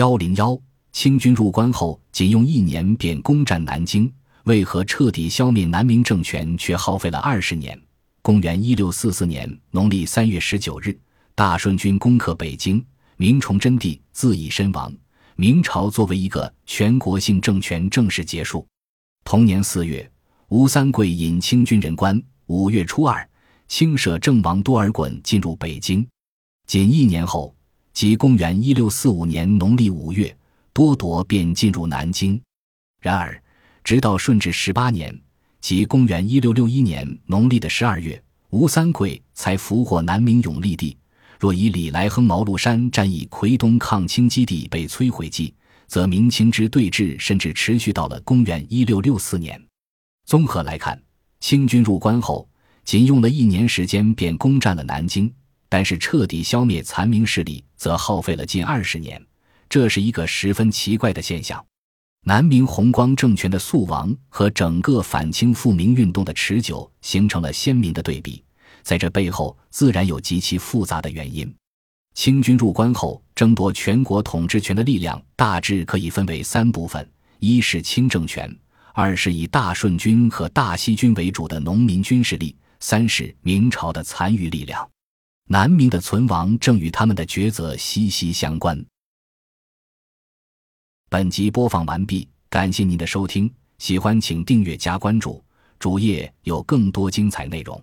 幺零幺，清军入关后，仅用一年便攻占南京，为何彻底消灭南明政权却耗费了二十年？公元一六四四年农历三月十九日，大顺军攻克北京，明崇祯帝自缢身亡，明朝作为一个全国性政权正式结束。同年四月，吴三桂引清军人关。五月初二，清舍政王多尔衮进入北京。仅一年后，即公元一六四五年农历五月，多铎便进入南京。然而，直到顺治十八年。即公元一六六一年农历的十二月，吴三桂才俘获南明永历帝。若以李来亨毛禄山战役奎东抗清基地被摧毁计，则明清之对峙甚至持续到了公元一六六四年。综合来看，清军入关后，仅用了一年时间便攻占了南京，但是彻底消灭残明势力则耗费了近二十年，这是一个十分奇怪的现象。南明弘光政权的速亡和整个反清复明运动的持久形成了鲜明的对比，在这背后自然有极其复杂的原因。清军入关后争夺全国统治权的力量大致可以分为三部分：一是清政权，二是以大顺军和大西军为主的农民军事力，三是明朝的残余力量。南明的存亡正与他们的抉择息息相关。本集播放完毕，感谢您的收听，喜欢请订阅加关注，主页有更多精彩内容。